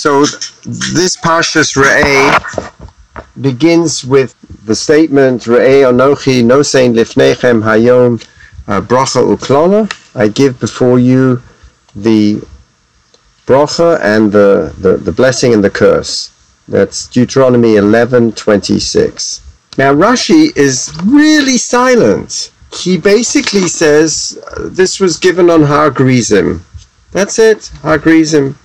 So this Parshas Re'eh begins with the statement Re'eh Anochi Nosein Lifnechem Hayom uh, Bracha Uklala. I give before you the bracha and the, the, the blessing and the curse. That's Deuteronomy 11:26. Now Rashi is really silent. He basically says uh, this was given on Har Gerizim. That's it, Har Gerizim.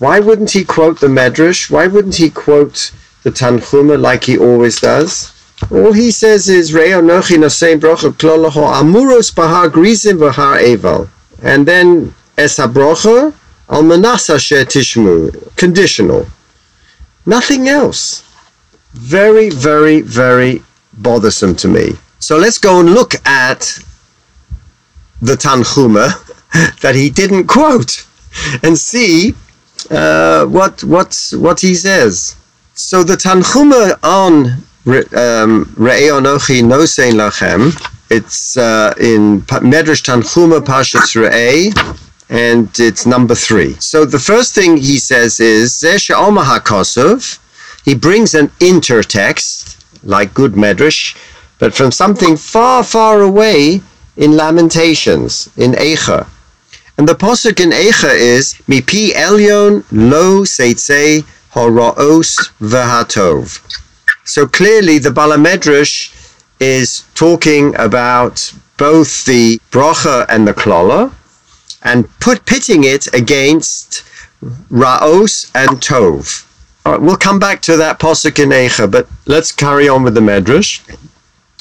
Why wouldn't he quote the Medrash? Why wouldn't he quote the Tanchuma like he always does? All he says is Reo Nochi Nosein Brocha Klolaho Amuros Bahar Gerizim Bahar Eval. And then Esa Brocha Al Manasa Tishmu. Conditional. Nothing else. Very, very, very bothersome to me. So let's go and look at the Tanchuma that he didn't quote and see uh, what what what he says. So the Tanchuma on um, Re'ei Onochi Nosein Lachem, it's uh, in Medrash Tanchuma Pashas Re'ei, and it's number three. So the first thing he says is Zesha Omaha Kosov. He brings an intertext, like good Medrash, but from something far, far away in Lamentations, in Eicha. And the posuk in Eicha is Mipi Elyon Lo Seitzei Horoos V'Hatov. So clearly the Balamedrash is talking about both the bracha and the klola, and put pitting it against Raos and Tov. All right, we'll come back to that posuk in Eicha, but let's carry on with the Medrash.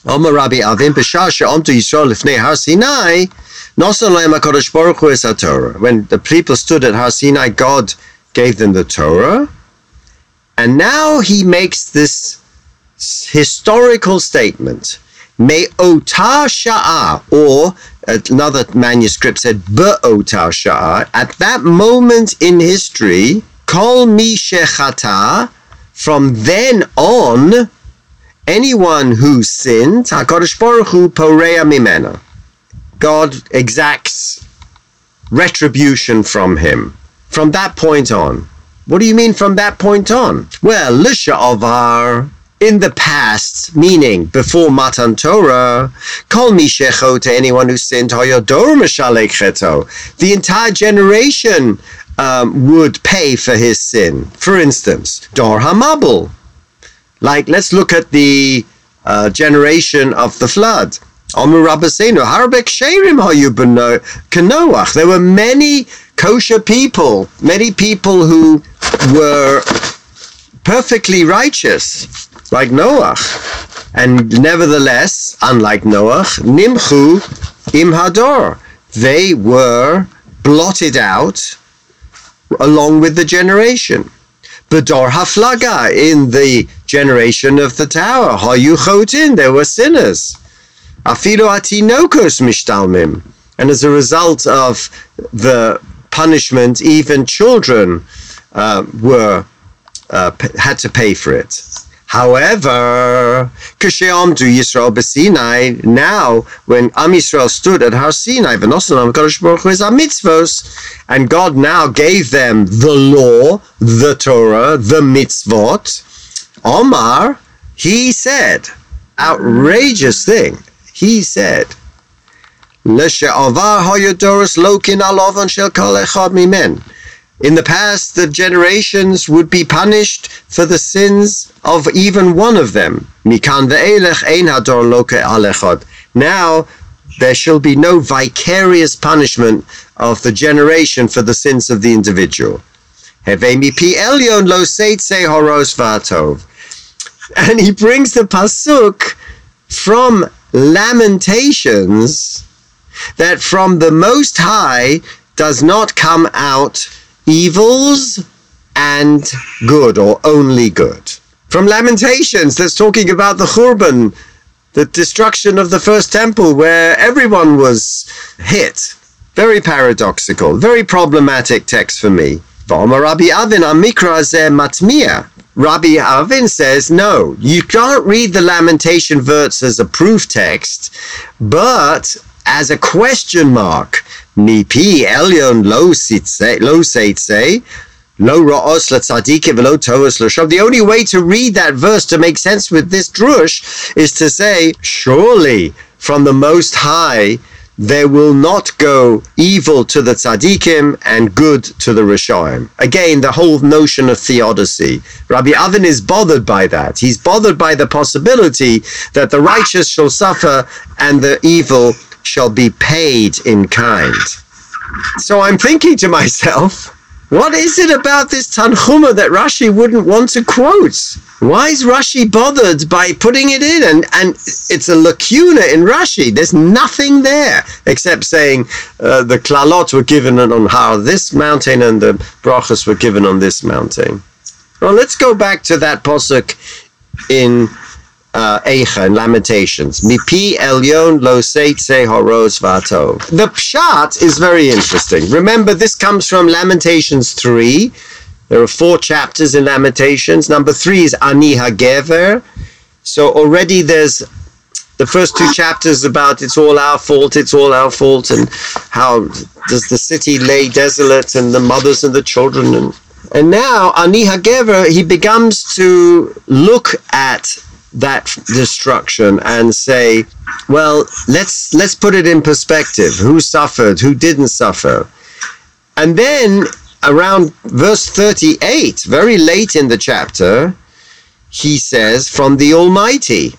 Omer Rabbi Avin B'shah she'omtu Yisrael lifnei Har Sinai when the people stood at Har Sinai, God gave them the Torah. And now he makes this historical statement. Me'ota sha'a, or another manuscript said be'ota sha'a. At that moment in history, kol mi shechata, from then on, anyone who sinned, HaKadosh Baruch Hu mimena. God exacts retribution from him from that point on. What do you mean from that point on? Well, Lisha Avar, in the past, meaning before Matan Torah, Kol Mishecho to anyone who sinned, Hoyodor Cheto. The entire generation um, would pay for his sin. For instance, Dor Hamabul. Like, let's look at the uh, generation of the flood. There were many kosher people, many people who were perfectly righteous, like Noah. And nevertheless, unlike Noah, Nimchu im Hador, they were blotted out along with the generation. Bedor Haflaga, in the generation of the tower, Hayu Chotin, there were sinners. Afilu atinokos mishtalmim. And as a result of the punishment, even children uh, were uh, had to pay for it. However, Kasheamdu Yisrael B'Sinai, now when Am Yisrael stood at Har Sinai, mitzvos, and God now gave them the law, the Torah, the mitzvot, Omar, he said, outrageous thing, he said, in the past, the generations would be punished for the sins of even one of them. Now, there shall be no vicarious punishment of the generation for the sins of the individual. And he brings the pasuk from lamentations that from the Most High does not come out evils and good or only good. From Lamentations, that's talking about the Churban, the destruction of the first temple where everyone was hit. Very paradoxical, very problematic text for me. Rabbi Avin says, no, you can't read the Lamentation verse as a proof text, but as a question mark. Mipi elyon lo Lo velo. The only way to read that verse to make sense with this drush is to say, surely from the Most High there will not go evil to the tzaddikim and good to the rishoim. Again, the whole notion of theodicy. Rabbi Avin is bothered by that. He's bothered by the possibility that the righteous shall suffer and the evil shall be paid in kind. So I'm thinking to myself, what is it about this Tanchuma that Rashi wouldn't want to quote? Why is Rashi bothered by putting it in? And and it's a lacuna in Rashi. There's nothing there except saying uh, the klalot were given on how this mountain and the brachas were given on this mountain. Well, let's go back to that posuk in uh, Eicha in Lamentations. Mipi elyon lo horos vatov. The pshat is very interesting. Remember, this comes from Lamentations 3. There are four chapters in Lamentations. Number three is Ani HaGever. So already there's the first two chapters about it's all our fault, it's all our fault, and how does the city lay desolate, and the mothers and the children. And, and now Ani HaGever, he begins to look at that destruction and say, well, let's let's put it in perspective. Who suffered? Who didn't suffer? And then around verse 38, very late in the chapter, he says, from the Almighty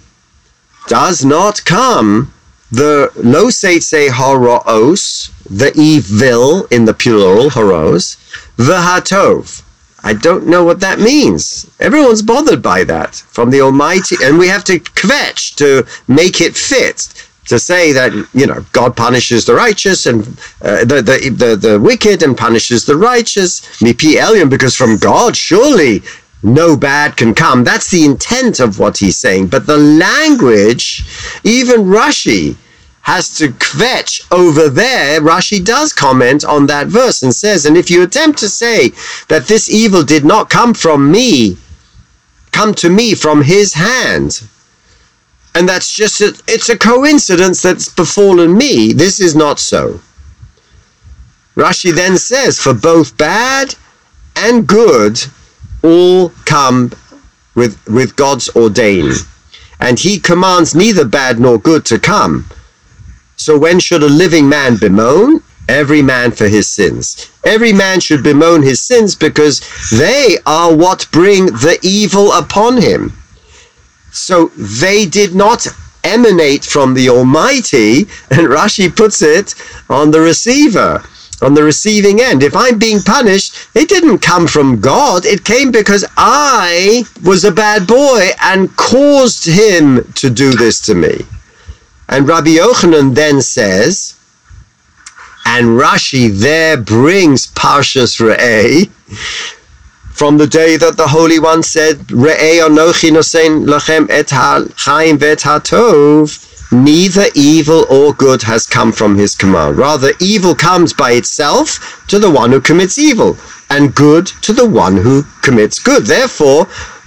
does not come the lo seitse horoos, the evil in the plural, horos, the hatov, I don't know what that means. Everyone's bothered by that from the Almighty, and we have to kvetch to make it fit. To say that you know God punishes the righteous and uh, the, the the the wicked and punishes the righteous, mipi elyon, because from God surely no bad can come. That's the intent of what he's saying. But the language, even Rashi, has to kvetch over there, Rashi does comment on that verse and says, and if you attempt to say that this evil did not come from me, come to me from his hand, and that's just a, it's a coincidence that's befallen me, this is not so. Rashi then says, for both bad and good, all come with, with God's ordain. And he commands neither bad nor good to come so when should a living man bemoan? Every man for his sins. Every man should bemoan his sins because they are what bring the evil upon him. So they did not emanate from the Almighty, and Rashi puts it on the receiver, on the receiving end. If I'm being punished, it didn't come from God. It came because I was a bad boy and caused him to do this to me. And Rabbi Yochanan then says, and Rashi there brings Parshas Re'eh from the day that the Holy One said, Re'eh anochi nosein lachem et ha-chaim ha-tov, neither evil or good has come from his command. Rather, evil comes by itself to the one who commits evil, and good to the one who commits good. Therefore,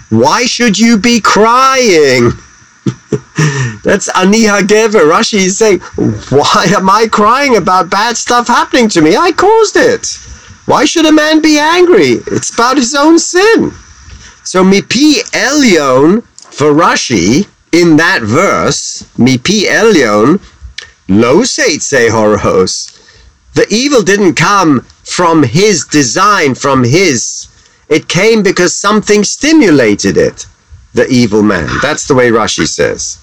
why should you be crying? That's Ani HaGever. Rashi is saying, why am I crying about bad stuff happening to me? I caused it. Why should a man be angry? It's about his own sin. So Mipi Elyon for Rashi in that verse, Mipi Elyon, lo seitse horos. The evil didn't come from his design, from his. It came because something stimulated it the evil man. That's the way Rashi says.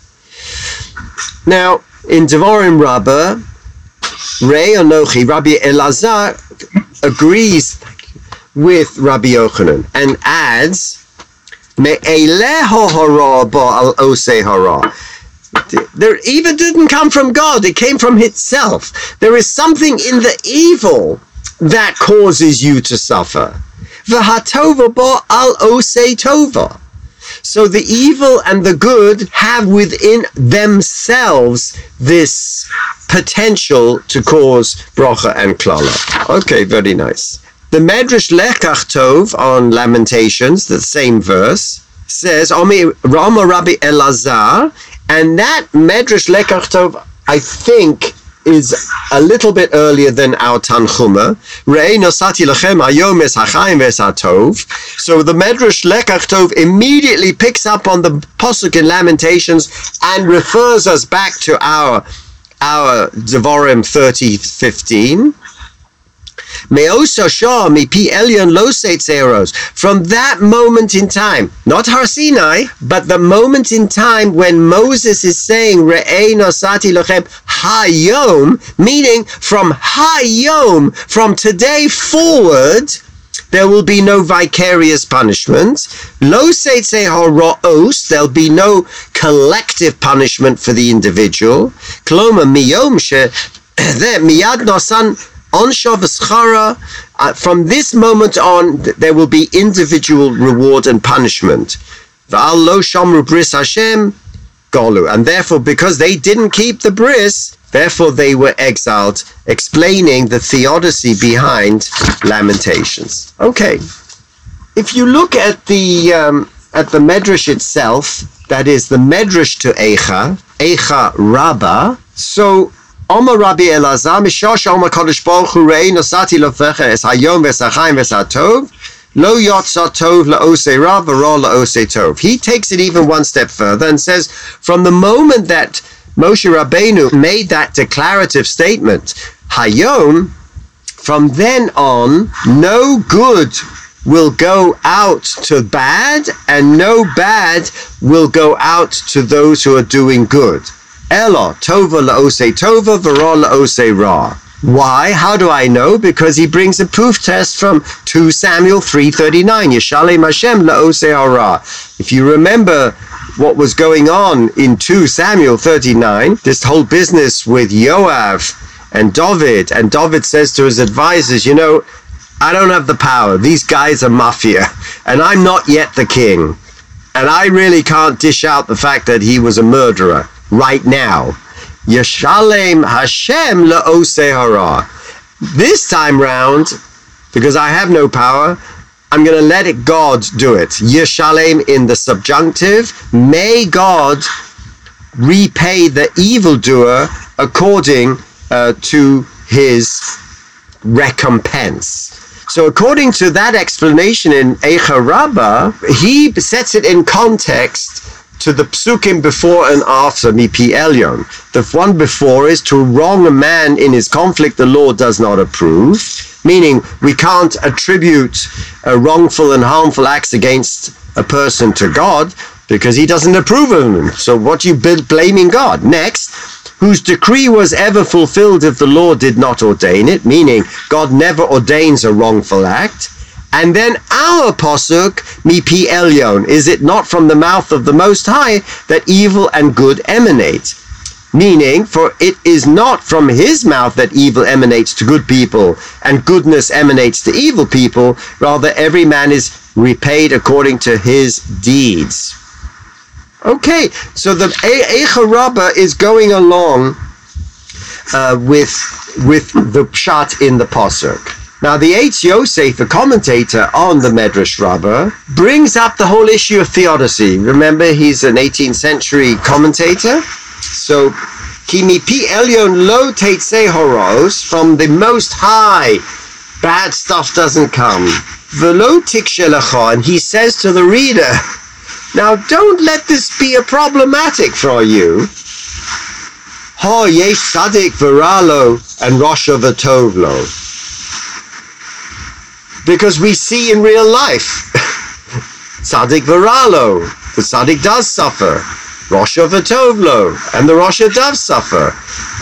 Now, in Devarim Rabbah, Rei Anochi, Rabbi Elazar agrees with Rabbi Yochanan and adds, there even didn't come from God, it came from itself. There is something in the evil that causes you to suffer. V'hatova bo al tova. So the evil and the good have within themselves this potential to cause bracha and klala. Okay, very nice. The Medrash Lekach Tov on Lamentations, the same verse, says Omi Rama Rabbi Elazar, and that Medrash Lekach Tov, I think, is a little bit earlier than our Tanchuma. So the Medrash Lekach Tov immediately picks up on the Pasuk in Lamentations and refers us back to our our Devarim 3015. From that moment in time, not Har Sinai, but the moment in time when Moses is saying Re'ei nosati lochem hayom, meaning from hayom, from today forward, there will be no vicarious punishment. Lo seitze horo'os, there'll be no collective punishment for the individual. Kloma miyom she, miyad nosan Onsha v'schara, uh, from this moment on, there will be individual reward and punishment. Bris Hashem, golu. And therefore, because they didn't keep the bris, therefore they were exiled, explaining the theodicy behind Lamentations. Okay. If you look at the um, at the Medrash itself, that is the Medrash to Eicha, Eicha Rabbah, so Omer Rabbi Elazar, Mishosh Omer Kodesh Baruch Hu Rei Nosati Lofecha Es Hayom Ves Hachaim Ves Hatov Lo Yotza Tov Laose Rav V'Ro Laose Tov. He takes it even one step further and says, from the moment that Moshe Rabbeinu made that declarative statement, Hayom, from then on, no good will go out to bad, and no bad will go out to those who are doing good. Elo, Tova laose Tova, Vara laose Ra. Why? How do I know? Because he brings a proof test from 2 Samuel 3.39. Yeshalem Hashem laose hara. If you remember what was going on in 2 Samuel 39, this whole business with Yoav and David, and David says to his advisors, you know, I don't have the power. These guys are mafia, and I'm not yet the king. And I really can't dish out the fact that he was a murderer right now. Yeshalem Hashem hara. This time round, because I have no power, I'm going to let it God do it. Yeshalem in the subjunctive. May God repay the evildoer according uh, to his recompense. So according to that explanation in Eicha Rabbah, he sets it in context to the psukim before and after Mipi Elyon. The one before is to wrong a man in his conflict the Lord does not approve, meaning we can't attribute a wrongful and harmful acts against a person to God because he doesn't approve of them. So what you blaming God? Next, whose decree was ever fulfilled if the Lord did not ordain it, meaning God never ordains a wrongful act. And then our posuk, mipi elyon, is it not from the mouth of the Most High that evil and good emanate? Meaning, for it is not from his mouth that evil emanates to good people and goodness emanates to evil people, rather, every man is repaid according to his deeds. Okay, so the Rabbah is going along uh, with with the shot in the posuk. Now, the Eitz Yosef, commentator on the Medrash Rabbah, brings up the whole issue of theodicy. Remember, he's an 18th century commentator. So, Kimi pi elyon lo teitse horos, from the most high, bad stuff doesn't come. Velo tikshe and he says to the reader, now don't let this be a problematic for you. Ha yesh sadik viralo and rosha v'tovlo because we see in real life. Tzaddik Varalo, the Tzaddik does suffer. Rosha Vatovlo, and the Rosha does suffer.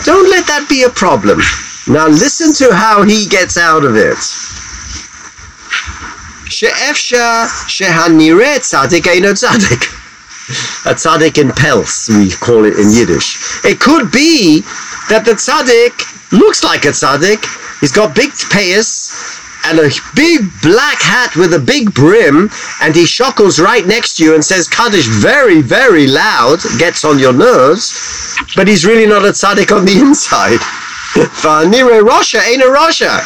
Don't let that be a problem. Now listen to how he gets out of it. She'efsha shehanire tzaddik eino tzaddik. A tzaddik in pels, we call it in Yiddish. It could be that the tzaddik looks like a tzaddik. He's got big payas and a big black hat with a big brim, and he shuckles right next to you and says Kaddish very, very loud, gets on your nerves, but he's really not a tzaddik on the inside. Vanire ain't a Russia.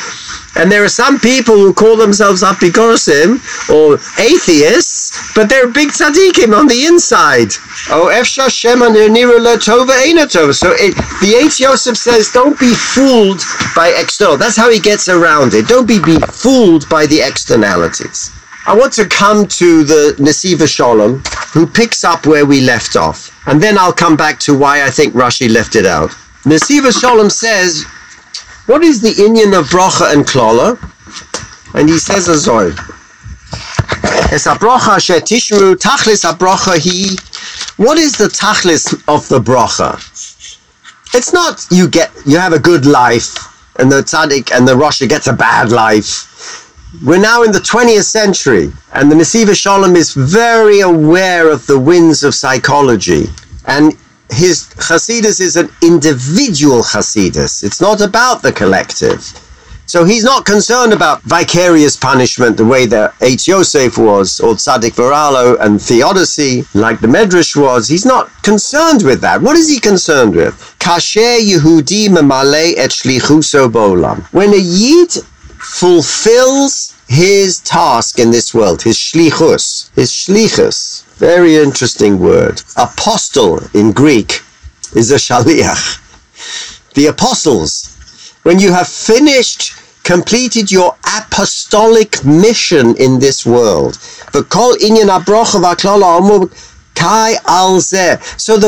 And there are some people who call themselves apikosim or atheists but they're big tzaddikim on the inside. Oh, efsha shema tova tova. So it, the Eitz Yosef says, don't be fooled by external. That's how he gets around it. Don't be, be fooled by the externalities. I want to come to the Nesiva Sholem, who picks up where we left off. And then I'll come back to why I think Rashi left it out. Nesiva Sholem says, what is the Inyan of Bracha and Klola? And he says as well. Es abrocha tishru tachlis abrocha he. What is the tachlis of the bracha? It's not you get you have a good life and the tzaddik and the Rasha gets a bad life. We're now in the 20th century, and the Nesiva Sholem is very aware of the winds of psychology. And his Hasidus is an individual Hasidus. It's not about the collective. So he's not concerned about vicarious punishment the way that Eitz Yosef was, or Tzadik Varalo and Theodicy, like the Medrash was. He's not concerned with that. What is he concerned with? Kasher Yehudi memale et bolam. When a Yid fulfills his task in this world, his shlichus, his shlichus, very interesting word. Apostle in Greek is a shaliach. The apostles when you have finished, completed your apostolic mission in this world. So the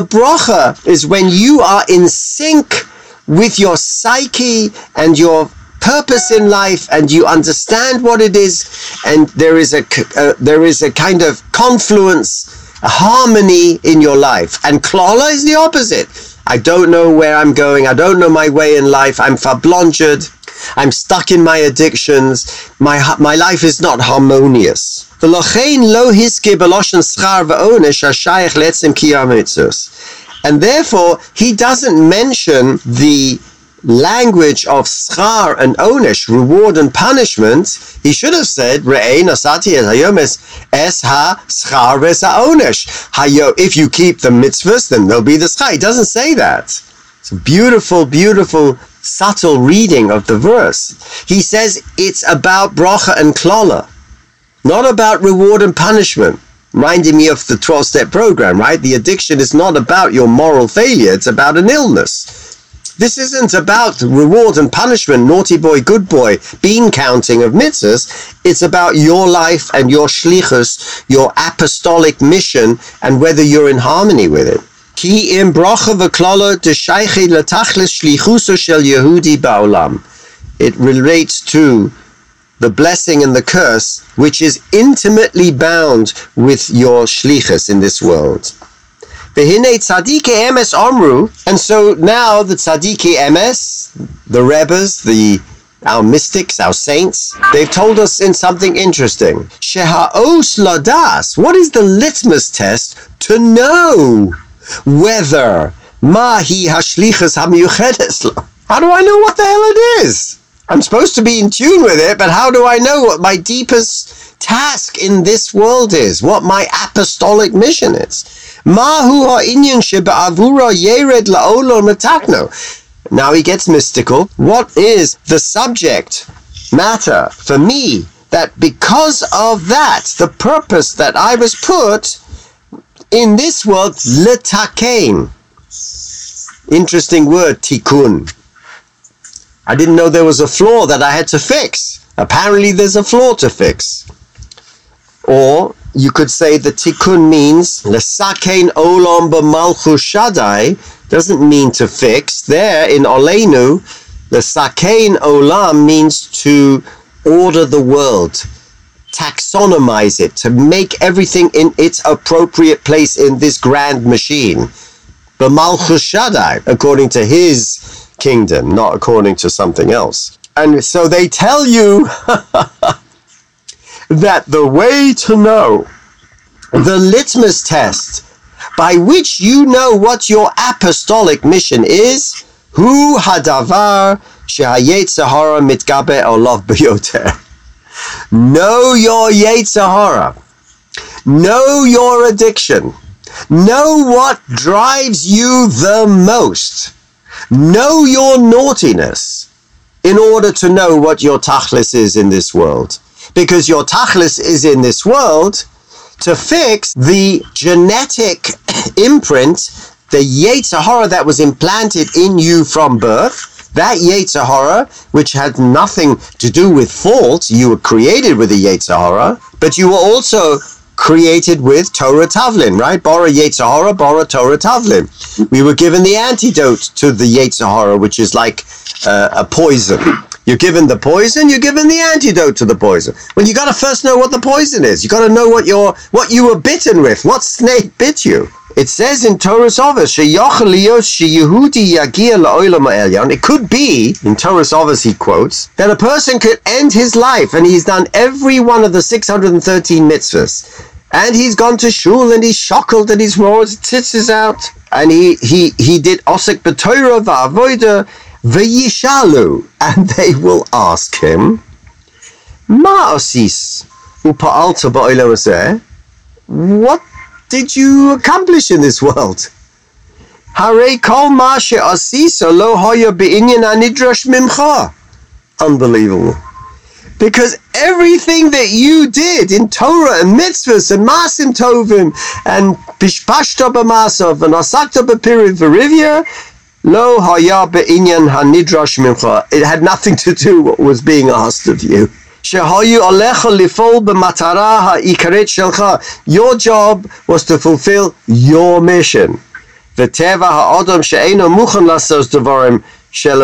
bracha is when you are in sync with your psyche and your purpose in life and you understand what it is and there is a uh, there is a kind of confluence a harmony in your life and klala is the opposite I don't know where I'm going. I don't know my way in life. I'm verblongered. I'm stuck in my addictions. My my life is not harmonious. And therefore, he doesn't mention the language of schar and onesh, reward and punishment, he should have said, Re'ei nasati es hayomes es ha schar ves onesh. Hayo, if you keep the mitzvahs, then there'll be the schar. He doesn't say that. It's a beautiful, beautiful, subtle reading of the verse. He says it's about bracha and klala, not about reward and punishment reminding me of the 12 step program, right? The addiction is not about your moral failure, it's about an illness. This isn't about reward and punishment, naughty boy, good boy, bean counting of mitzvahs. It's about your life and your shlichus, your apostolic mission, and whether you're in harmony with it. Ki im shel Yehudi ba'olam. It relates to the blessing and the curse, which is intimately bound with your shlichus in this world. V'hinei tzadike emes omru, and so now the tzadike emes, the rebbes, the our mystics, our saints, they've told us in something interesting. Sheha'os ladas. What is the litmus test to know whether mahi hashlichas hamiyuchedes How do I know what the hell it is? I'm supposed to be in tune with it, but how do I know what my deepest task in this world is? What my apostolic mission is? Mahu yered. Now he gets mystical. What is the subject matter for me that because of that, the purpose that I was put in this world, letakein. Interesting word, tikkun. I didn't know there was a flaw that I had to fix. Apparently, there's a flaw to fix. Or you could say the tikkun means lesakein olam b'malchus shadai doesn't mean to fix. There in Olenu, the sakein olam means to order the world, taxonomize it, to make everything in its appropriate place in this grand machine. B'malchus shadai, according to his kingdom, not according to something else. And so they tell you that the way to know, the litmus test by which you know what your apostolic mission is, who hadavar shehayetzahara mitgabe olav beyoter. Know your yetzahara. Know your addiction. Know what drives you the most. Know your naughtiness in order to know what your tachlis is in this world because your tachlis is in this world to fix the genetic imprint, the Yetzer Hara that was implanted in you from birth, that Yetzer Hara, which had nothing to do with fault, you were created with a Yetzer Hara, but you were also created with Torah Tavlin, right? Bora Yetzer Hara, Bora Torah Tavlin. We were given the antidote to the Yetzer Hara, which is like uh, a poison. You're given the poison, you're given the antidote to the poison. Well, you got to first know what the poison is. You got to know what you what you were bitten with. What snake bit you? It says in Torah's Ovis, It could be, in Torah's Ovis he quotes, that a person could end his life and he's done every one of the 613 mitzvahs. And he's gone to shul and he's shockled and he's roared tzitzis out. And he, he, he did osik b'toira va'avoida v'yishalu. And they will ask him, Ma'asis upa'alta What did you accomplish in this world? Hare kol ma asisa lo hoya be'inyan anidrash mimcha. Unbelievable. Because everything that you did in Torah and mitzvahs and masim tovim and pishpashta b'masov and asakta b'pirid v'rivya, Lo haya be'inyan hanidrash mimcha. It had nothing to do with what was being asked of you. Shehayu alecha lifol b'matara ha'ikaret shelcha. Your job was to fulfill your mission. V'teva ha'adam she'eno muchan lasos devarim and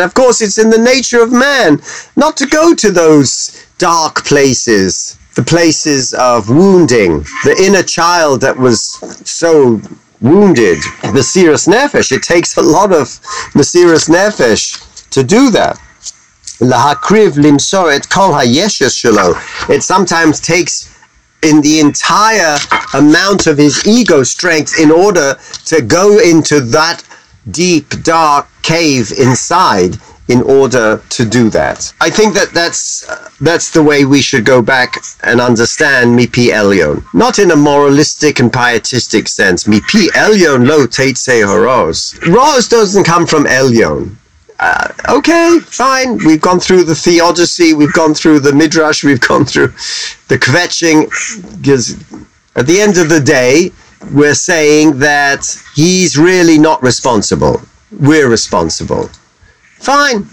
of course, it's in the nature of man not to go to those dark places, the places of wounding, the inner child that was so wounded, Mesiris Nefesh. It takes a lot of Mesiris Nefesh to do that. Lahakriv limsoret kol hayeshes shelo. It sometimes takes in the entire amount of his ego strength in order to go into that deep, dark cave inside in order to do that. I think that that's uh, that's the way we should go back and understand mipi elyon, not in a moralistic and pietistic sense. Mipi elyon lo teitse horos. Ros doesn't come from elyon uh, okay, fine. We've gone through the theodicy, we've gone through the midrash, we've gone through the kvetching. Because at the end of the day, we're saying that he's really not responsible. We're responsible. Fine.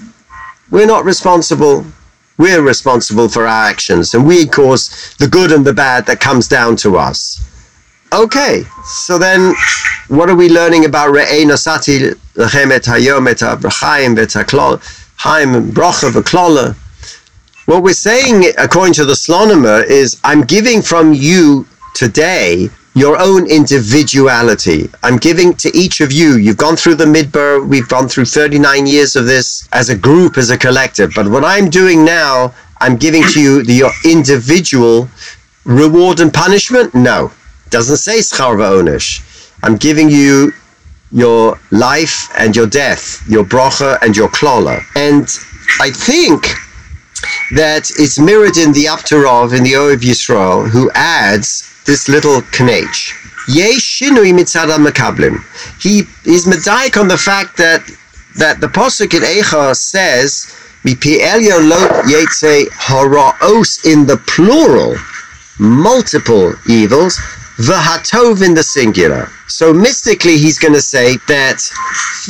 We're not responsible. We're responsible for our actions, and we cause the good and the bad that comes down to us. Okay, so then what are we learning about Re'ei Nasati Lechem et Hayom et Haim Brocha? What we're saying, according to the Slonimer, is I'm giving from you today your own individuality. I'm giving to each of you. You've gone through the Midbar. We've gone through 39 years of this as a group, as a collective. But what I'm doing now, I'm giving to you the, your individual reward and punishment? No doesn't say schar va'onish. I'm giving you your life and your death, your brocha and your klola. And I think that it's mirrored in the Aptarov in the Oev Yisrael, who adds this little knech. He is medaik on the fact that that the pasuk in Eicha says mipi elyo lo yetze haraos in the plural, multiple evils, the in the singular. So mystically, he's going to say that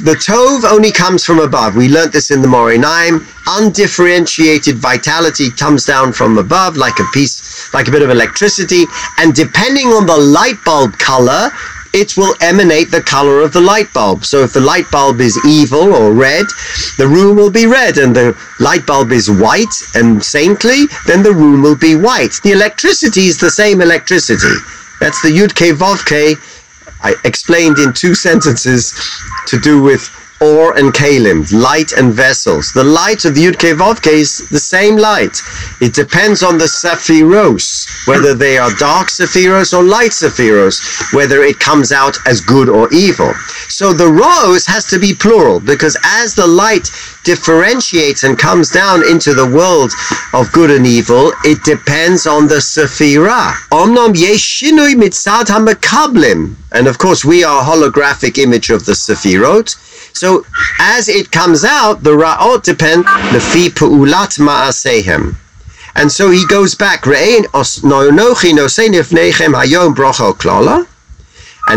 the tov only comes from above. We learnt this in the Morinaim. Undifferentiated vitality comes down from above, like a piece, like a bit of electricity, and depending on the light bulb color, it will emanate the color of the light bulb. So if the light bulb is evil or red, the room will be red, and the light bulb is white and saintly, then the room will be white. The electricity is the same electricity. That's the Yud K. I explained in two sentences to do with or and kalim, light and vessels. The light of the Yud K is the same light. It depends on the sephiros, whether they are dark sephiros or light sephiros, whether it comes out as good or evil. So the rose has to be plural because as the light differentiates and comes down into the world of good and evil, it depends on the Sephirah. Omnom yeshinui mitzad hamakablim. And of course, we are a holographic image of the Sephirot. So as it comes out, the Ra'ot depend lefi pu'ulat ma'asehem. And so he goes back. And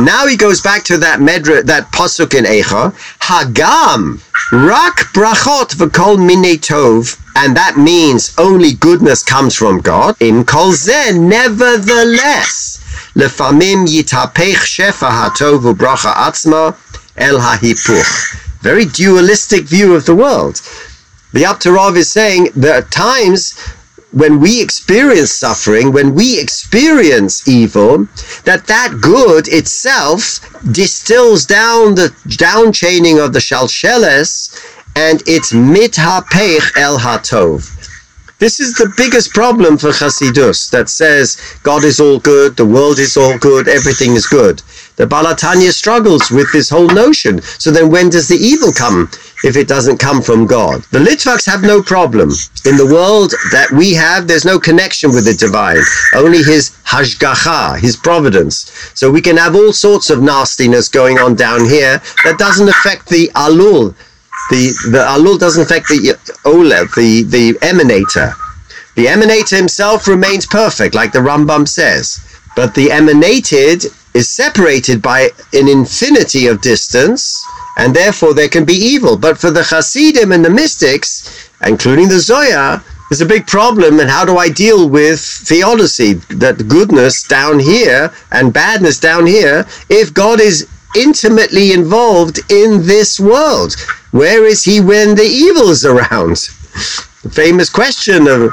now he goes back to that medra, that pasuk in Eicha, Hagam, rak brachot v'kol minei tov, and that means only goodness comes from God. In kol zeh, nevertheless, lefamim yitapech shefa hatov u'bracha atzma el hahipuch. Very dualistic view of the world. The Aptarov is saying there are times when we experience suffering, when we experience evil, that that good itself distills down the down chaining of the shalsheles and it's mithapeich el hatov. This is the biggest problem for Chasidus that says God is all good, the world is all good, everything is good. The Baal HaTanya struggles with this whole notion. So then when does the evil come if it doesn't come from God? The Litvaks have no problem. In the world that we have, there's no connection with the divine, only his hashgacha, his providence. So we can have all sorts of nastiness going on down here that doesn't affect the alul, the the alul doesn't affect the olev, the the emanator. The emanator himself remains perfect, like the Rambam says, but the emanated is separated by an infinity of distance, and therefore there can be evil. But for the Hasidim and the mystics, including the Zoya, there's a big problem. And how do I deal with theodicy, that goodness down here and badness down here, if God is intimately involved in this world? Where is he when the evil is around? The famous question of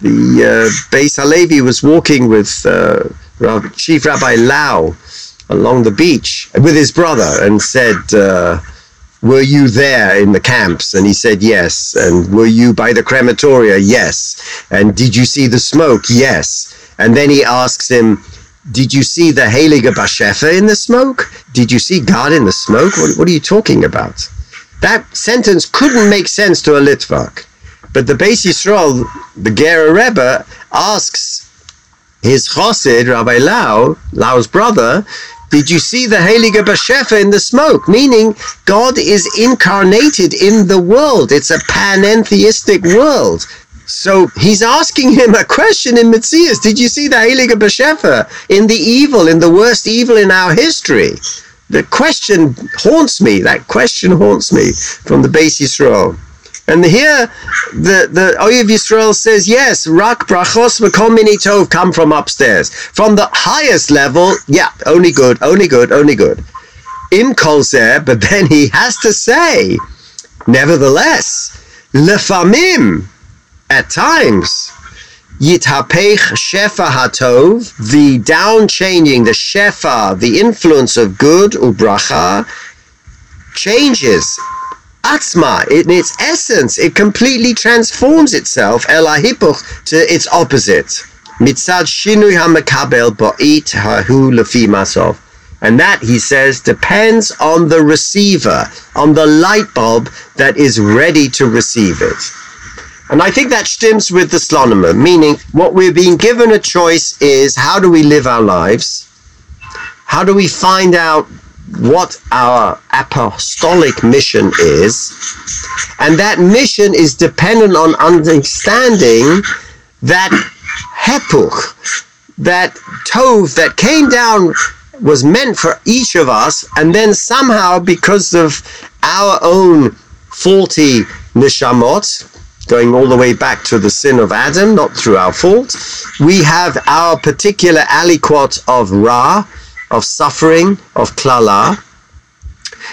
the uh, Beis Halevi was walking with uh, Chief Rabbi Lau along the beach with his brother and said, uh, Were you there in the camps? And he said, Yes. And were you by the crematoria? Yes. And did you see the smoke? Yes. And then he asks him, Did you see the Heilige Bashefa in the smoke? Did you see God in the smoke? What, what are you talking about? That sentence couldn't make sense to a Litvak. But the Beis Yisrael, the Gerrer Rebbe, asks his Chosid, Rabbi Lau, Lau's brother, did you see the Heilige Bashefa in the smoke? Meaning, God is incarnated in the world. It's a panentheistic world. So he's asking him a question in Mitzias. Did you see the Heilige Bashefa in the evil, in the worst evil in our history? The question haunts me. That question haunts me from the Beis Yisrael. And here, the the Oyev Yisrael says, yes, rak brachos mini tov come from upstairs. From the highest level, yeah, only good, only good, only good. Im kolzer, but then he has to say, nevertheless, lefamim, at times, yitapech shefa hatov, the down changing, the shefa, the influence of good, ubracha, changes atzma, in its essence, it completely transforms itself, El elahipuch, to its opposite. Mitzad shinui hamakabel bo'it hahu lefi masov. And that, he says, depends on the receiver, on the light bulb that is ready to receive it. And I think that stems with the Slonimer, meaning what we're being given a choice is how do we live our lives? How do we find out what our apostolic mission is, and that mission is dependent on understanding that hepuch, that tov that came down was meant for each of us, and then somehow because of our own faulty nishamot, going all the way back to the sin of Adam, not through our fault, we have our particular aliquot of Ra, of suffering, of klala.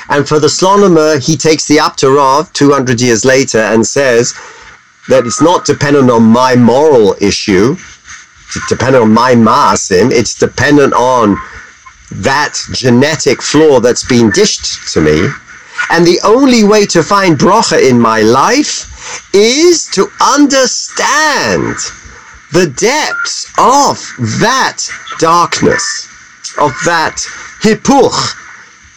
And for the Slonimer, he takes the Aptarov 200 years later and says that it's not dependent on my moral issue, it's dependent on my maasim, it's dependent on that genetic flaw that's been dished to me. And the only way to find bracha in my life is to understand the depths of that darkness of that hipuch,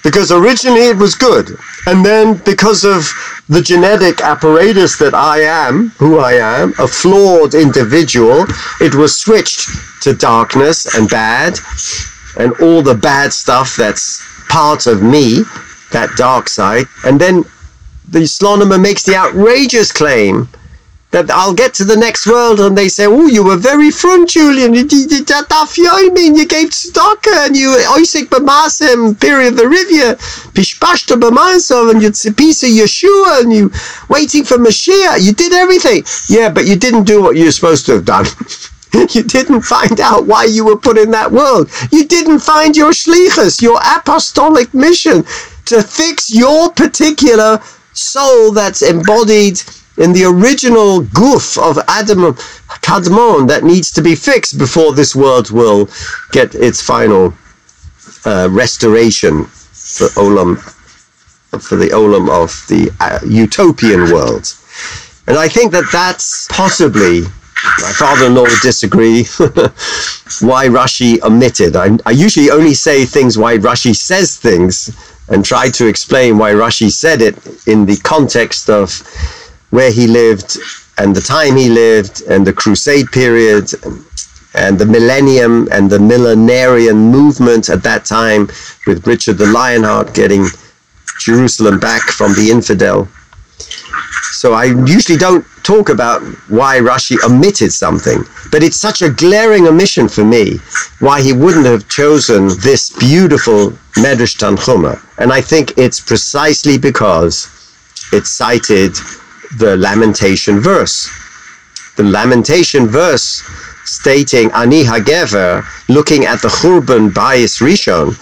because originally it was good, and then because of the genetic apparatus that I am, who I am, a flawed individual, it was switched to darkness and bad, and all the bad stuff that's part of me, that dark side, and then the Slonimer makes the outrageous claim I'll get to the next world and they say, oh, you were very front, Julian. You did that mean you gave tzedakah and you oisik b'masem, period of the rivia, pishpashta b'masov, and you're a piece of Yeshua and you waiting for Mashiach. You did everything. Yeah, but you didn't do what you're supposed to have done. You didn't find out why you were put in that world. You didn't find your shlichus, your apostolic mission to fix your particular soul that's embodied in the original goof of Adam Kadmon that needs to be fixed before this world will get its final uh, restoration for Olam, for the Olam of the uh, utopian world. And I think that that's possibly my father-in-law would disagree. why Rashi omitted. I, I usually only say things why Rashi says things and try to explain why Rashi said it in the context of where he lived and the time he lived and the crusade period and the millennium and the millenarian movement at that time with Richard the Lionheart getting Jerusalem back from the infidel. So I usually don't talk about why Rashi omitted something, but it's such a glaring omission for me why he wouldn't have chosen this beautiful Medrash Tanchuma. And I think it's precisely because it cited the lamentation verse. The lamentation verse stating Ani Hagever, looking at the Churban Bayis Rishon,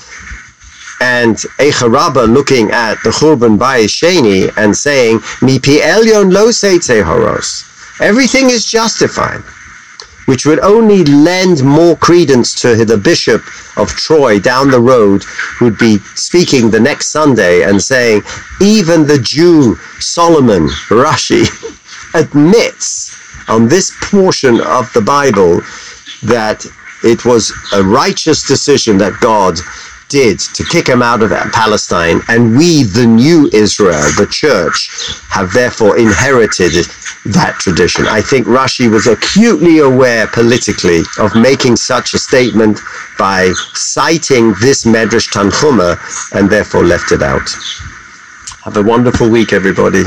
and Echarabba looking at the Churban Bayis Sheni and saying, Mi pi elyon lo horos. Everything is justified which would only lend more credence to the bishop of Troy down the road who would be speaking the next Sunday and saying, even the Jew Solomon, Rashi, admits on this portion of the Bible that it was a righteous decision that God did to kick him out of Palestine, and we, the new Israel, the church, have therefore inherited that tradition. I think Rashi was acutely aware politically of making such a statement by citing this Medrash Tanchuma and therefore left it out. Have a wonderful week, everybody.